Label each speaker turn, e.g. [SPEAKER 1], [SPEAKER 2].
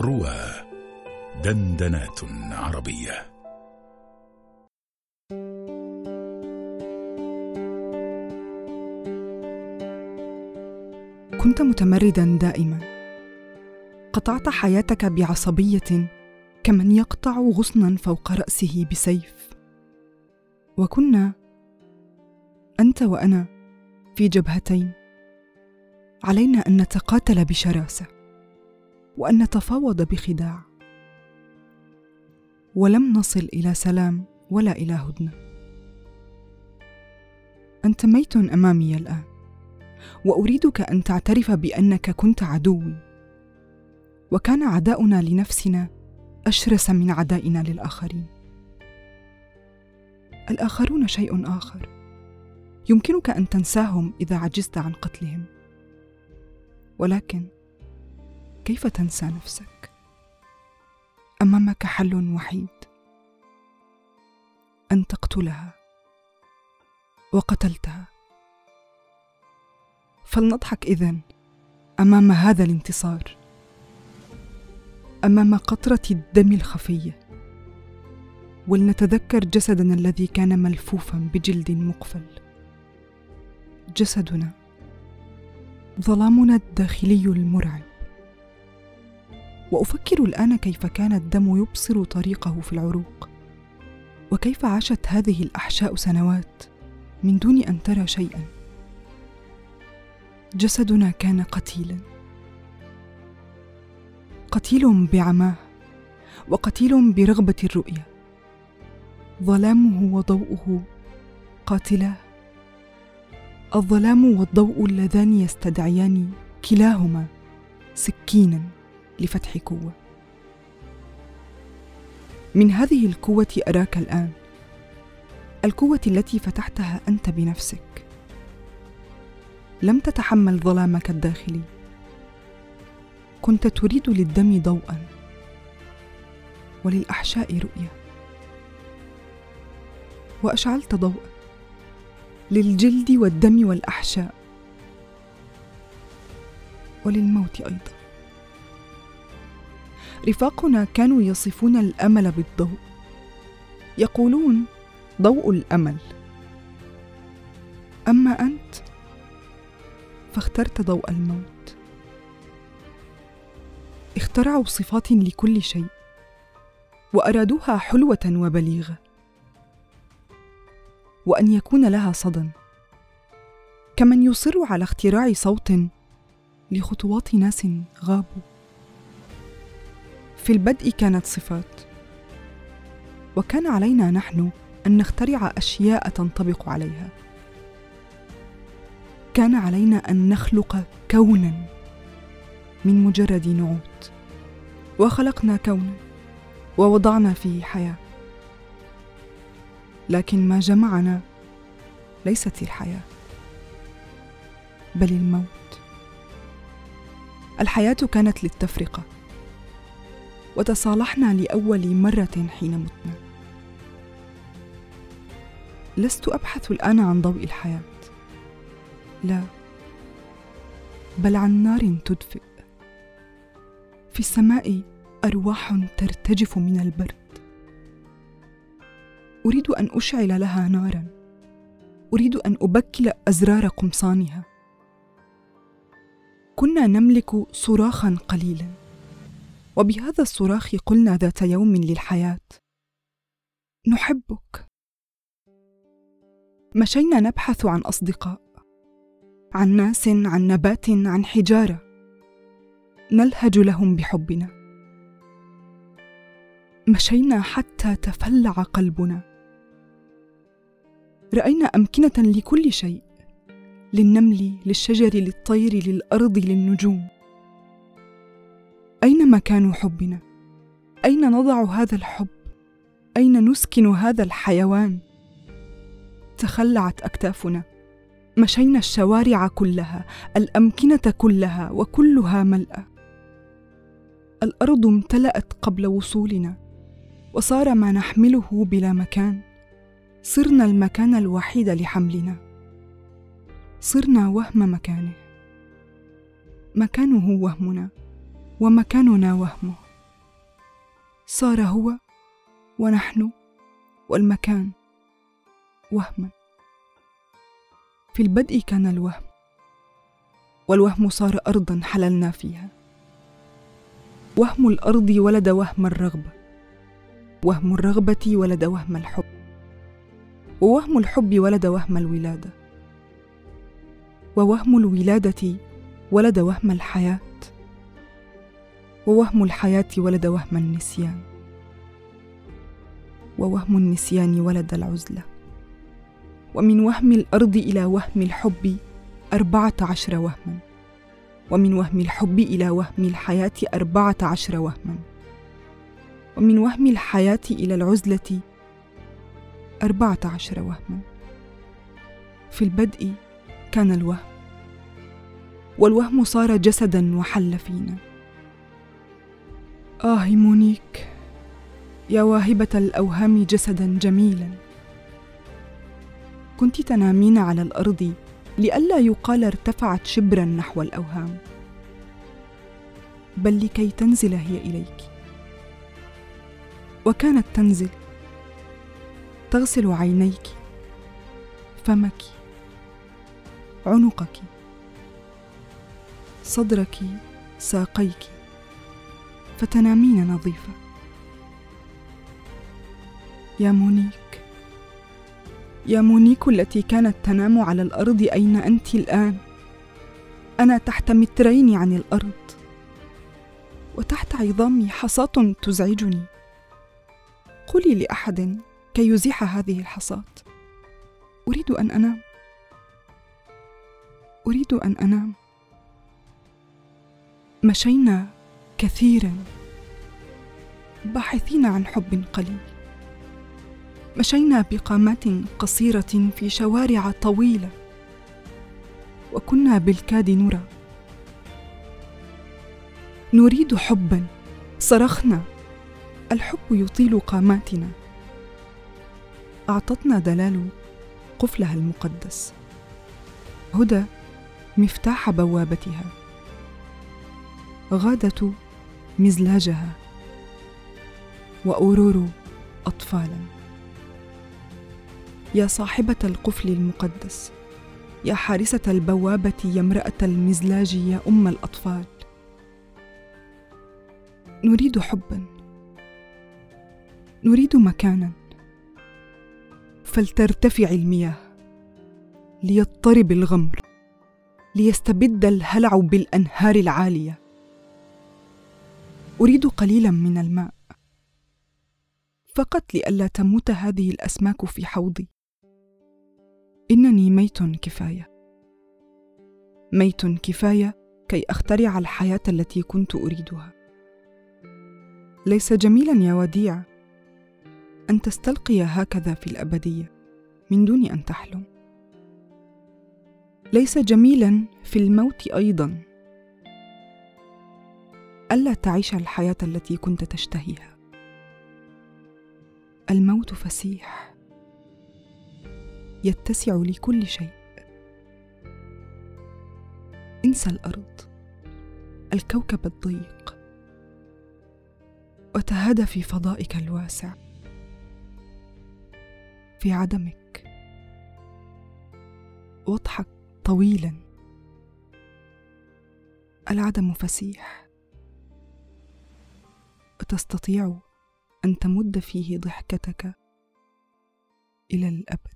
[SPEAKER 1] روى دندنات عربية.
[SPEAKER 2] كنت متمردا دائما. قطعت حياتك بعصبية كمن يقطع غصنا فوق رأسه بسيف. وكنا أنت وأنا في جبهتين. علينا أن نتقاتل بشراسة. وأن نتفاوض بخداع. ولم نصل إلى سلام ولا إلى هدنة. أنت ميت أمامي الآن. وأريدك أن تعترف بأنك كنت عدوي. وكان عداؤنا لنفسنا أشرس من عدائنا للآخرين. الآخرون شيء آخر. يمكنك أن تنساهم إذا عجزت عن قتلهم. ولكن كيف تنسى نفسك؟ امامك حل وحيد ان تقتلها وقتلتها. فلنضحك إذن أمام هذا الانتصار. أمام قطرة الدم الخفية. ولنتذكر جسدنا الذي كان ملفوفا بجلد مقفل. جسدنا ظلامنا الداخلي المرعب. وأفكر الآن كيف كان الدم يبصر طريقه في العروق. وكيف عاشت هذه الأحشاء سنوات من دون أن ترى شيئا. جسدنا كان قتيلا. قتيل بعماه وقتيل برغبة الرؤيه ظلامه وضوءه قاتلاه الظلام والضوء اللذان يستدعيان كلاهما سكينا. لفتح قوة. من هذه القوة أراك الآن. القوة التي فتحتها أنت بنفسك. لم تتحمل ظلامك الداخلي. كنت تريد للدم ضوءا. وللأحشاء رؤية. وأشعلت ضوءا. للجلد والدم والأحشاء. وللموت أيضا. رفاقنا كانوا يصفون الأمل بالضوء. يقولون ضوء الأمل. أما أنت فاخترت ضوء الموت. اخترعوا صفات لكل شيء وأرادوها حلوة وبليغة. وأن يكون لها صدى. كمن يصر على اختراع صوت لخطوات ناس غابوا. في البدء كانت صفات. وكان علينا نحن أن نخترع أشياء تنطبق عليها. كان علينا أن نخلق كونا من مجرد نعوت. وخلقنا كونا ووضعنا فيه حياة. لكن ما جمعنا ليست الحياة بل الموت. الحياة كانت للتفرقة. وتصالحنا لأول مرة حين متنا. لست أبحث الآن عن ضوء الحياة. لا. بل عن نار تدفئ. في السماء أرواح ترتجف من البرد. أريد أن أشعل لها نارا. أريد أن أبكل أزرار قمصانها. كنا نملك صراخا قليلا. وبهذا الصراخ قلنا ذات يوم للحياة. نحبك. مشينا نبحث عن أصدقاء عن ناس عن نبات عن حجارة. نلهج لهم بحبنا. مشينا حتى تفلع قلبنا. رأينا أمكنة لكل شيء للنمل للشجر للطير للأرض للنجوم. اين مكان حبنا؟ أين نضع هذا الحب؟ أين نسكن هذا الحيوان؟ تخلعت أكتافنا. مشينا الشوارع كلها الأمكنة كلها وكلها ملأى. الأرض امتلأت قبل وصولنا وصار ما نحمله بلا مكان. صرنا المكان الوحيد لحملنا. صرنا وهم مكانه. مكانه وهمنا. ومكاننا وهمه. صار هو ونحن والمكان وهما. في البدء كان الوهم والوهم صار ارضا حللنا فيها. وهم الأرض ولد وهم الرغبة وهم الرغبة ولد وهم الحب ووهم الحب ولد وهم الولادة ووهم الولادة ولد وهم الحياة. ووهم الحياة ولد وهم النسيان. ووهم النسيان ولد العزلة. ومن وهم الأرض إلى وهم الحب أربعة عشر وهما. ومن وهم الحب إلى وهم الحياة أربعة عشر وهما. ومن وهم الحياة إلى العزلة أربعة عشر وهما. في البدء كان الوهم. والوهم صار جسدا وحل فينا. آه مونيك. يا واهبة الأوهام جسدا جميلا. كنت تنامين على الأرض لئلا يقال ارتفعت شبرا نحو الأوهام. بل لكي تنزل هي إليك. وكانت تنزل. تغسل عينيك. فمك. عنقك. صدرك. ساقيك. فتنامين نظيفة. يا مونيك يا مونيك التي كانت تنام على الأرض أين أنت الآن؟ أنا تحت مترين عن الأرض وتحت عظامي حصاة تزعجني. قولي لأحد كي يزيح هذه الحصاة. أريد أن أنام. أريد أن أنام. مشينا كثيرا باحثين عن حب قليل. مشينا بقامات قصيرة في شوارع طويلة وكنا بالكاد نرى. نريد حبا صرخنا. الحب يطيل قاماتنا. أعطتنا دلال قفلها المقدس. هدى مفتاح بوابتها. غادة مزلاجها واورور اطفالا. يا صاحبة القفل المقدس يا حارسة البوابة يا امرأة المزلاج يا أم الأطفال. نريد حبا. نريد مكانا. فلترتفع المياه. ليضطرب الغمر. ليستبد الهلع بالأنهار العالية. أريد قليلا من الماء. فقط لئلا تموت هذه الأسماك في حوضي. إنني ميت كفاية. ميت كفاية كي أخترع الحياة التي كنت أريدها. ليس جميلا يا وديع أن تستلقي هكذا في الأبدية من دون أن تحلم. ليس جميلا في الموت أيضا. ألا تعيش الحياة التي كنت تشتهيها. الموت فسيح. يتسع لكل شيء. انسى الأرض. الكوكب الضيق. وتهادى في فضائك الواسع. في عدمك. واضحك طويلا. العدم فسيح. وتستطيع أن تمد فيه ضحكتك إلى الأبد.